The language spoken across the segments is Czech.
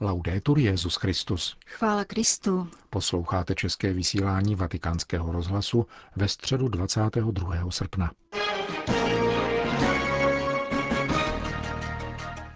Laudetur Jezus Christus. Chvála Kristu. Posloucháte české vysílání Vatikánského rozhlasu ve středu 22. srpna.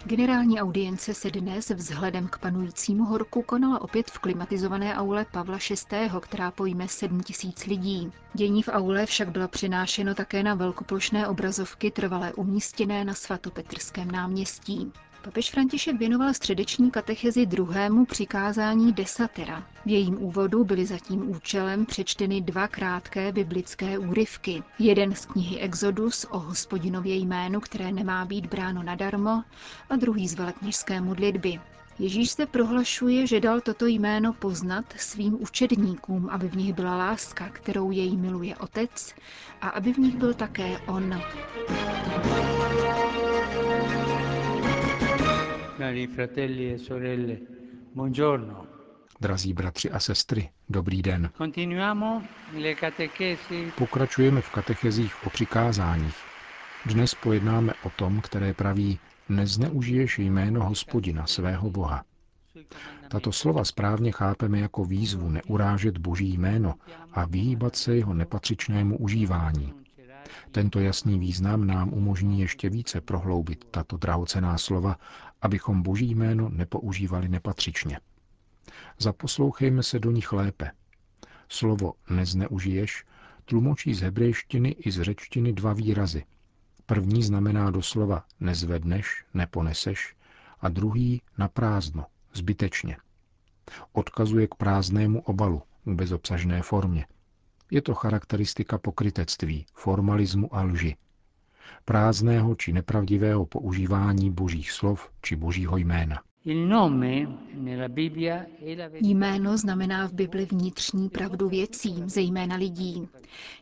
Generální audience se dnes vzhledem k panujícímu horku konala opět v klimatizované aule Pavla VI., která pojme 7 tisíc lidí. Dění v aule však bylo přinášeno také na velkoplošné obrazovky trvalé umístěné na svatopetrském náměstí. Papež František věnoval středeční katechezi druhému přikázání desatera. V jejím úvodu byly za tím účelem přečteny dva krátké biblické úryvky. Jeden z knihy Exodus o hospodinově jménu, které nemá být bráno nadarmo, a druhý z velekněžské modlitby. Ježíš se prohlašuje, že dal toto jméno poznat svým učedníkům, aby v nich byla láska, kterou jej miluje Otec, a aby v nich byl také On. Drazí bratři a sestry, dobrý den. Pokračujeme v katechezích o přikázáních. Dnes pojednáme o tom, které praví nezneužiješ jméno hospodina, svého Boha. Tato slova správně chápeme jako výzvu neurážet Boží jméno a vyhýbat se jeho nepatřičnému užívání. Tento jasný význam nám umožní ještě více prohloubit tato drahocená slova, abychom Boží jméno nepoužívali nepatřičně. Zaposlouchejme se do nich lépe. Slovo nezneužiješ tlumočí z hebrejštiny i z řečtiny dva výrazy. První znamená doslova nezvedneš, neponeseš a druhý na prázdno, zbytečně. Odkazuje k prázdnému obalu, bezobsažné formě – je to charakteristika pokrytectví, formalismu a lži, prázdného či nepravdivého používání božích slov či božího jména. Jméno znamená v Bibli vnitřní pravdu věcí, zejména lidí.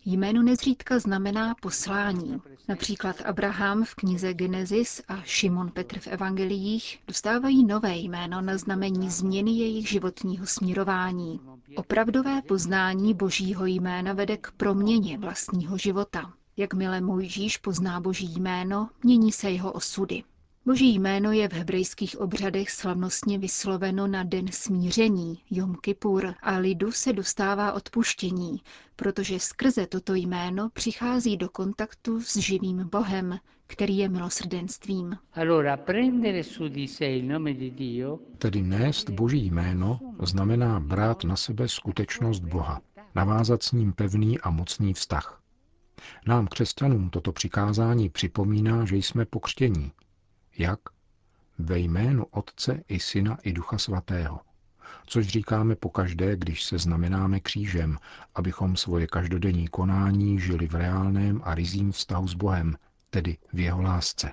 Jméno nezřídka znamená poslání. Například Abraham v knize Genesis a Šimon Petr v evangeliích dostávají nové jméno na znamení změny jejich životního směrování. Opravdové poznání božího jména vede k proměně vlastního života. Jakmile Mojžíš pozná boží jméno, mění se jeho osudy. Boží jméno je v hebrejských obřadech slavnostně vysloveno na den smíření, Jom Kippur, a lidu se dostává odpuštění, protože skrze toto jméno přichází do kontaktu s živým Bohem, který je milosrdenstvím. Tedy nést Boží jméno znamená brát na sebe skutečnost Boha, navázat s ním pevný a mocný vztah. Nám křesťanům toto přikázání připomíná, že jsme pokřtění, jak? Ve jménu Otce i Syna i Ducha Svatého. Což říkáme pokaždé, když se znamenáme křížem, abychom svoje každodenní konání žili v reálném a rizím vztahu s Bohem, tedy v jeho lásce.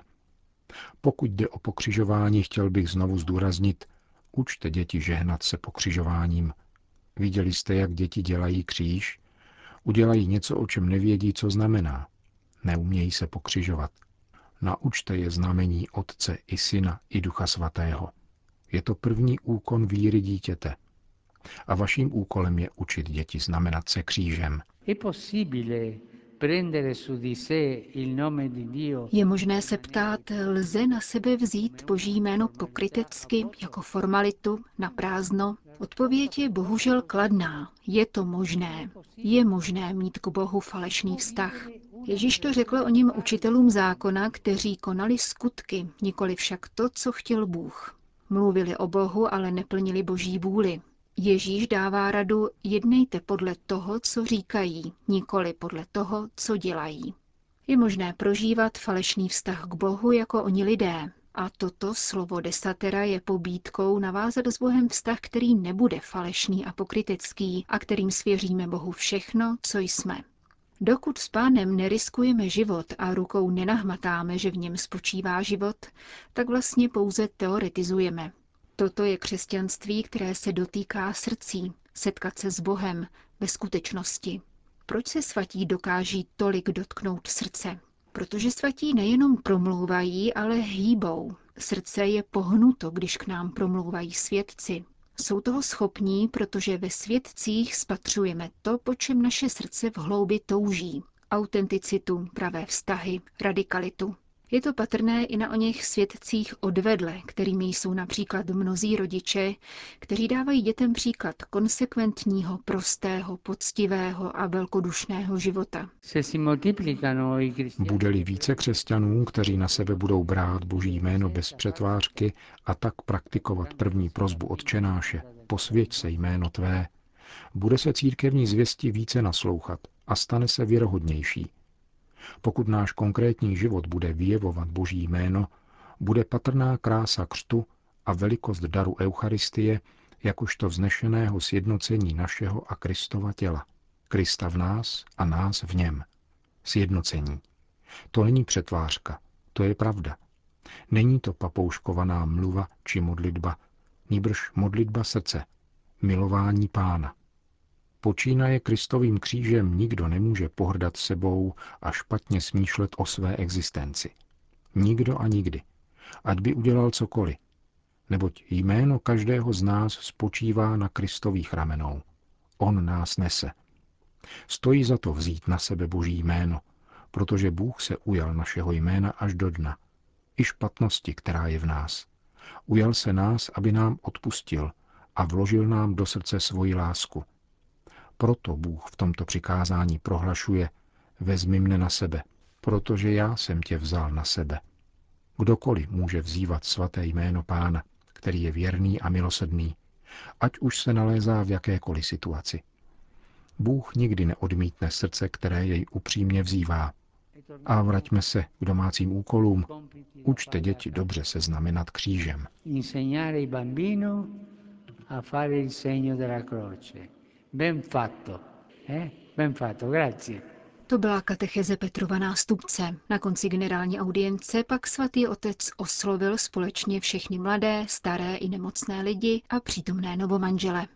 Pokud jde o pokřižování, chtěl bych znovu zdůraznit, učte děti žehnat se pokřižováním. Viděli jste, jak děti dělají kříž? Udělají něco, o čem nevědí, co znamená. Neumějí se pokřižovat. Naučte je znamení Otce i Syna i Ducha Svatého. Je to první úkon víry dítěte. A vaším úkolem je učit děti znamenat se křížem. Je možné se ptát, lze na sebe vzít Boží jméno pokrytecky, jako formalitu, na prázdno? Odpověď je bohužel kladná. Je to možné. Je možné mít k Bohu falešný vztah. Ježíš to řekl o něm učitelům zákona, kteří konali skutky, nikoli však to, co chtěl Bůh. Mluvili o Bohu, ale neplnili Boží vůli. Ježíš dává radu, jednejte podle toho, co říkají, nikoli podle toho, co dělají. Je možné prožívat falešný vztah k Bohu jako oni lidé. A toto slovo desatera je pobídkou navázat s Bohem vztah, který nebude falešný a pokrytecký a kterým svěříme Bohu všechno, co jsme. Dokud s pánem neriskujeme život a rukou nenahmatáme, že v něm spočívá život, tak vlastně pouze teoretizujeme. Toto je křesťanství, které se dotýká srdcí, setkat se s Bohem, ve skutečnosti. Proč se svatí dokáží tolik dotknout srdce? Protože svatí nejenom promlouvají, ale hýbou. Srdce je pohnuto, když k nám promlouvají svědci. Jsou toho schopní, protože ve svědcích spatřujeme to, po čem naše srdce v hloubi touží. Autenticitu, pravé vztahy, radikalitu. Je to patrné i na o něch svědcích odvedle, kterými jsou například mnozí rodiče, kteří dávají dětem příklad konsekventního, prostého, poctivého a velkodušného života. Bude-li více křesťanů, kteří na sebe budou brát Boží jméno bez přetvářky a tak praktikovat první prozbu odčenáše, posvěť se jméno tvé, bude se církevní zvěsti více naslouchat a stane se věrohodnější, pokud náš konkrétní život bude vyjevovat Boží jméno, bude patrná krása křtu a velikost daru Eucharistie jakožto vznešeného sjednocení našeho a Kristova těla. Krista v nás a nás v něm. Sjednocení. To není přetvářka, to je pravda. Není to papouškovaná mluva či modlitba, níbrž modlitba srdce, milování pána. Počínaje Kristovým křížem nikdo nemůže pohrdat sebou a špatně smýšlet o své existenci. Nikdo a nikdy. Ať by udělal cokoliv. Neboť jméno každého z nás spočívá na Kristových ramenou. On nás nese. Stojí za to vzít na sebe Boží jméno, protože Bůh se ujal našeho jména až do dna, i špatnosti, která je v nás. Ujal se nás, aby nám odpustil a vložil nám do srdce svoji lásku – proto Bůh v tomto přikázání prohlašuje, vezmi mne na sebe, protože já jsem tě vzal na sebe. Kdokoliv může vzývat svaté jméno pána, který je věrný a milosedný, ať už se nalézá v jakékoliv situaci. Bůh nikdy neodmítne srdce, které jej upřímně vzývá. A vraťme se k domácím úkolům. Učte děti dobře se znamenat křížem. a fare il segno della croce. Ben fatto. Eh? Ben fatto, grazie. To byla katecheze Petrova nástupce. Na konci generální audience pak svatý otec oslovil společně všechny mladé, staré i nemocné lidi a přítomné novomanžele.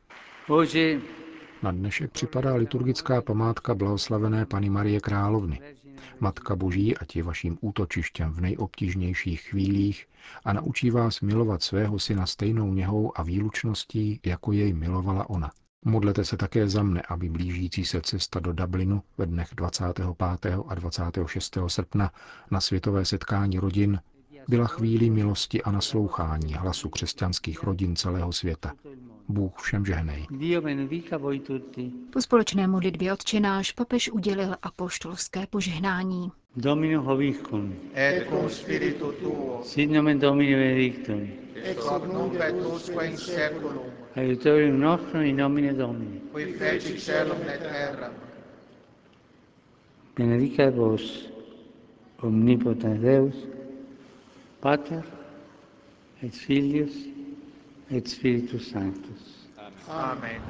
Na dnešek připadá liturgická památka blahoslavené Pany Marie Královny. Matka Boží, ať je vaším útočištěm v nejobtížnějších chvílích a naučí vás milovat svého syna stejnou něhou a výlučností, jako jej milovala ona. Modlete se také za mne, aby blížící se cesta do Dublinu ve dnech 25. a 26. srpna na světové setkání rodin byla chvíli milosti a naslouchání hlasu křesťanských rodin celého světa. Bůh všem žehnej. Po společné modlitbě odčenáš papež udělil apoštolské požehnání. Domino hovicum. Et cum spiritu tuo. Sit nomen Domini benedictum. Ex hoc nunc et usque in seculum. Aiutorium nostrum in nomine Domini. Qui feci celum et terra. Benedicat vos omnipotens Deus, Pater et Filius et Spiritus Sanctus. Amen.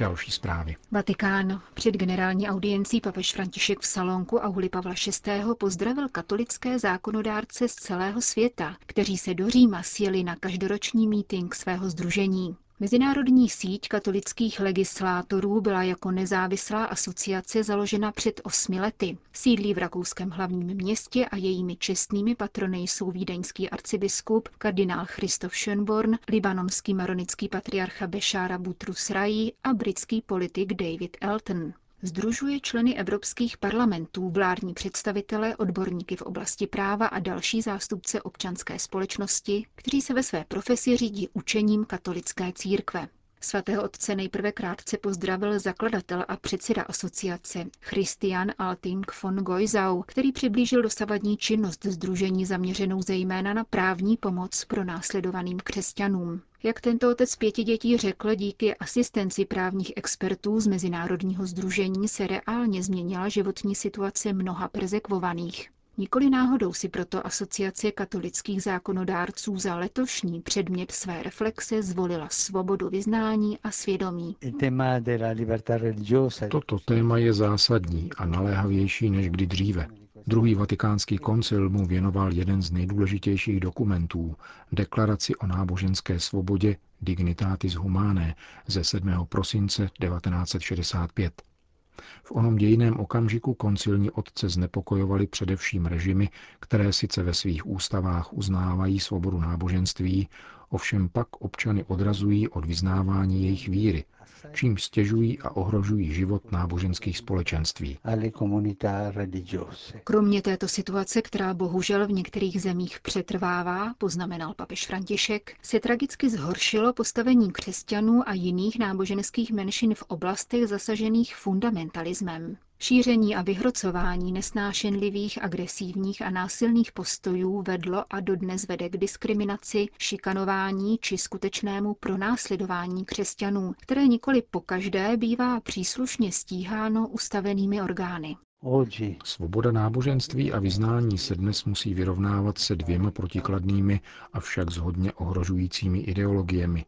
Další zprávy. Vatikán. Před generální audiencí papež František v Salonku Auli Pavla VI. pozdravil katolické zákonodárce z celého světa, kteří se do Říma sjeli na každoroční mítink svého združení. Mezinárodní síť katolických legislátorů byla jako nezávislá asociace založena před osmi lety. Sídlí v rakouském hlavním městě a jejími čestnými patrony jsou vídeňský arcibiskup kardinál Christoph Schönborn, libanonský maronický patriarcha Bešára Butrus Rai a britský politik David Elton. Združuje členy evropských parlamentů, vládní představitele, odborníky v oblasti práva a další zástupce občanské společnosti, kteří se ve své profesi řídí učením katolické církve. Svatého otce nejprve krátce pozdravil zakladatel a předseda asociace Christian Alting von Goisau, který přiblížil dosavadní činnost združení zaměřenou zejména na právní pomoc pro následovaným křesťanům. Jak tento otec pěti dětí řekl, díky asistenci právních expertů z Mezinárodního združení se reálně změnila životní situace mnoha perzekvovaných. Nikoli náhodou si proto asociace katolických zákonodárců za letošní předmět své reflexe zvolila svobodu vyznání a svědomí. Toto téma je zásadní a naléhavější než kdy dříve. Druhý vatikánský koncil mu věnoval jeden z nejdůležitějších dokumentů, deklaraci o náboženské svobodě Dignitatis Humanae ze 7. prosince 1965. V onom dějiném okamžiku koncilní otce znepokojovali především režimy, které sice ve svých ústavách uznávají svobodu náboženství, ovšem pak občany odrazují od vyznávání jejich víry čím stěžují a ohrožují život náboženských společenství. Kromě této situace, která bohužel v některých zemích přetrvává, poznamenal papež František, se tragicky zhoršilo postavení křesťanů a jiných náboženských menšin v oblastech zasažených fundamentalismem. Šíření a vyhrocování nesnášenlivých, agresivních a násilných postojů vedlo a dodnes vede k diskriminaci, šikanování či skutečnému pronásledování křesťanů, které nikoli pokaždé bývá příslušně stíháno ustavenými orgány. Svoboda náboženství a vyznání se dnes musí vyrovnávat se dvěma protikladnými, avšak zhodně ohrožujícími ideologiemi,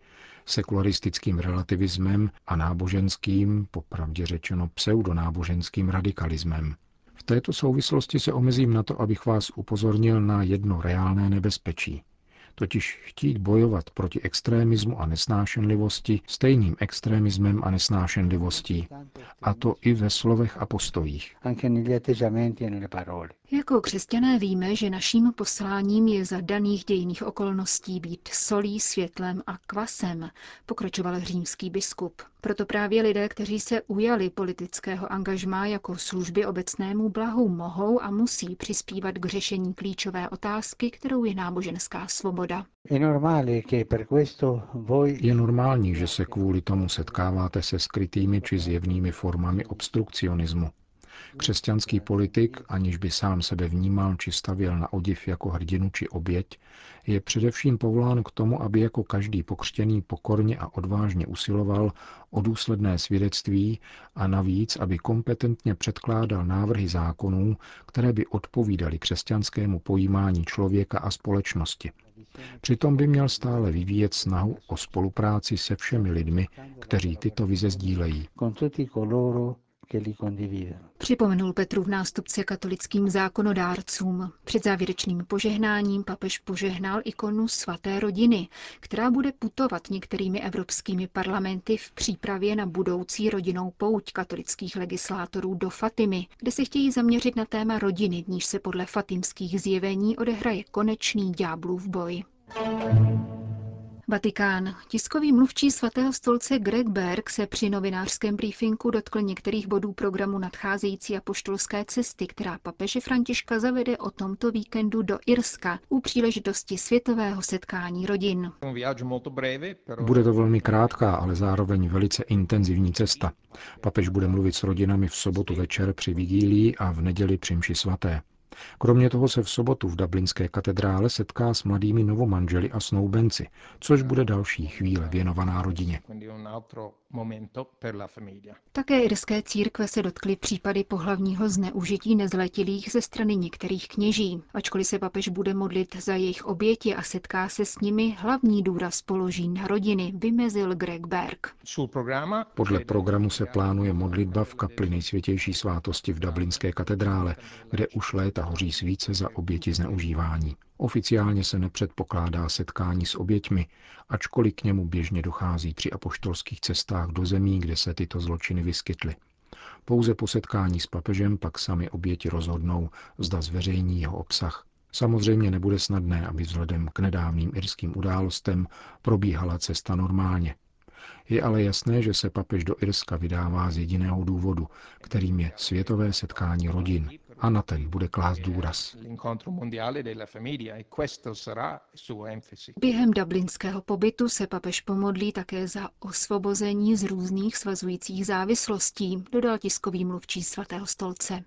sekularistickým relativismem a náboženským, popravdě řečeno pseudonáboženským radikalismem. V této souvislosti se omezím na to, abych vás upozornil na jedno reálné nebezpečí totiž chtít bojovat proti extrémismu a nesnášenlivosti stejným extrémismem a nesnášenlivostí, a to i ve slovech a postojích. Jako křesťané víme, že naším posláním je za daných dějných okolností být solí, světlem a kvasem, pokračoval římský biskup. Proto právě lidé, kteří se ujali politického angažmá jako služby obecnému blahu, mohou a musí přispívat k řešení klíčové otázky, kterou je náboženská svoboda. Je normální, že se kvůli tomu setkáváte se skrytými či zjevnými formami obstrukcionismu. Křesťanský politik, aniž by sám sebe vnímal či stavěl na odiv jako hrdinu či oběť, je především povolán k tomu, aby jako každý pokřtěný pokorně a odvážně usiloval o důsledné svědectví a navíc, aby kompetentně předkládal návrhy zákonů, které by odpovídaly křesťanskému pojímání člověka a společnosti. Přitom by měl stále vyvíjet snahu o spolupráci se všemi lidmi, kteří tyto vize sdílejí. Připomenul Petru v nástupce katolickým zákonodárcům. Před závěrečným požehnáním papež požehnal ikonu svaté rodiny, která bude putovat některými evropskými parlamenty v přípravě na budoucí rodinou pouť katolických legislátorů do Fatimy, kde se chtějí zaměřit na téma rodiny, v níž se podle fatimských zjevení odehraje konečný ďáblův boj. Vatikán. Tiskový mluvčí svatého stolce Greg Berg se při novinářském briefingu dotkl některých bodů programu nadcházející apoštolské cesty, která papeže Františka zavede o tomto víkendu do Irska u příležitosti světového setkání rodin. Bude to velmi krátká, ale zároveň velice intenzivní cesta. Papež bude mluvit s rodinami v sobotu večer při vigílii a v neděli při mši svaté. Kromě toho se v sobotu v Dublinské katedrále setká s mladými novomanželi a snoubenci, což bude další chvíle věnovaná rodině. Také irské církve se dotkly případy pohlavního zneužití nezletilých ze strany některých kněží. Ačkoliv se papež bude modlit za jejich oběti a setká se s nimi, hlavní důraz položí na rodiny, vymezil Greg Berg. Podle programu se plánuje modlitba v kapli nejsvětější svátosti v Dublinské katedrále, kde už léta hoří svíce za oběti zneužívání. Oficiálně se nepředpokládá setkání s oběťmi, ačkoliv k němu běžně dochází při apoštolských cestách do zemí, kde se tyto zločiny vyskytly. Pouze po setkání s papežem pak sami oběti rozhodnou, zda zveřejní jeho obsah. Samozřejmě nebude snadné, aby vzhledem k nedávným irským událostem probíhala cesta normálně. Je ale jasné, že se papež do Irska vydává z jediného důvodu, kterým je světové setkání rodin, a na ten bude klást důraz. E Během dublinského pobytu se papež pomodlí také za osvobození z různých svazujících závislostí, dodal tiskový mluvčí svatého stolce.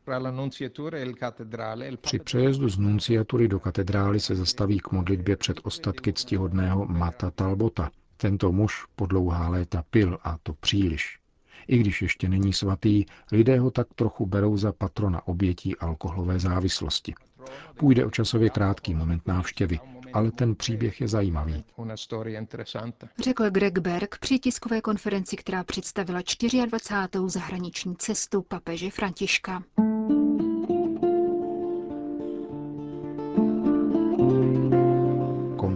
Při přejezdu z nunciatury do katedrály se zastaví k modlitbě před ostatky ctihodného Mata Talbota. Tento muž po dlouhá léta pil a to příliš. I když ještě není svatý, lidé ho tak trochu berou za patrona obětí alkoholové závislosti. Půjde o časově krátký moment návštěvy, ale ten příběh je zajímavý. Řekl Greg Berg při tiskové konferenci, která představila 24. zahraniční cestu papeže Františka.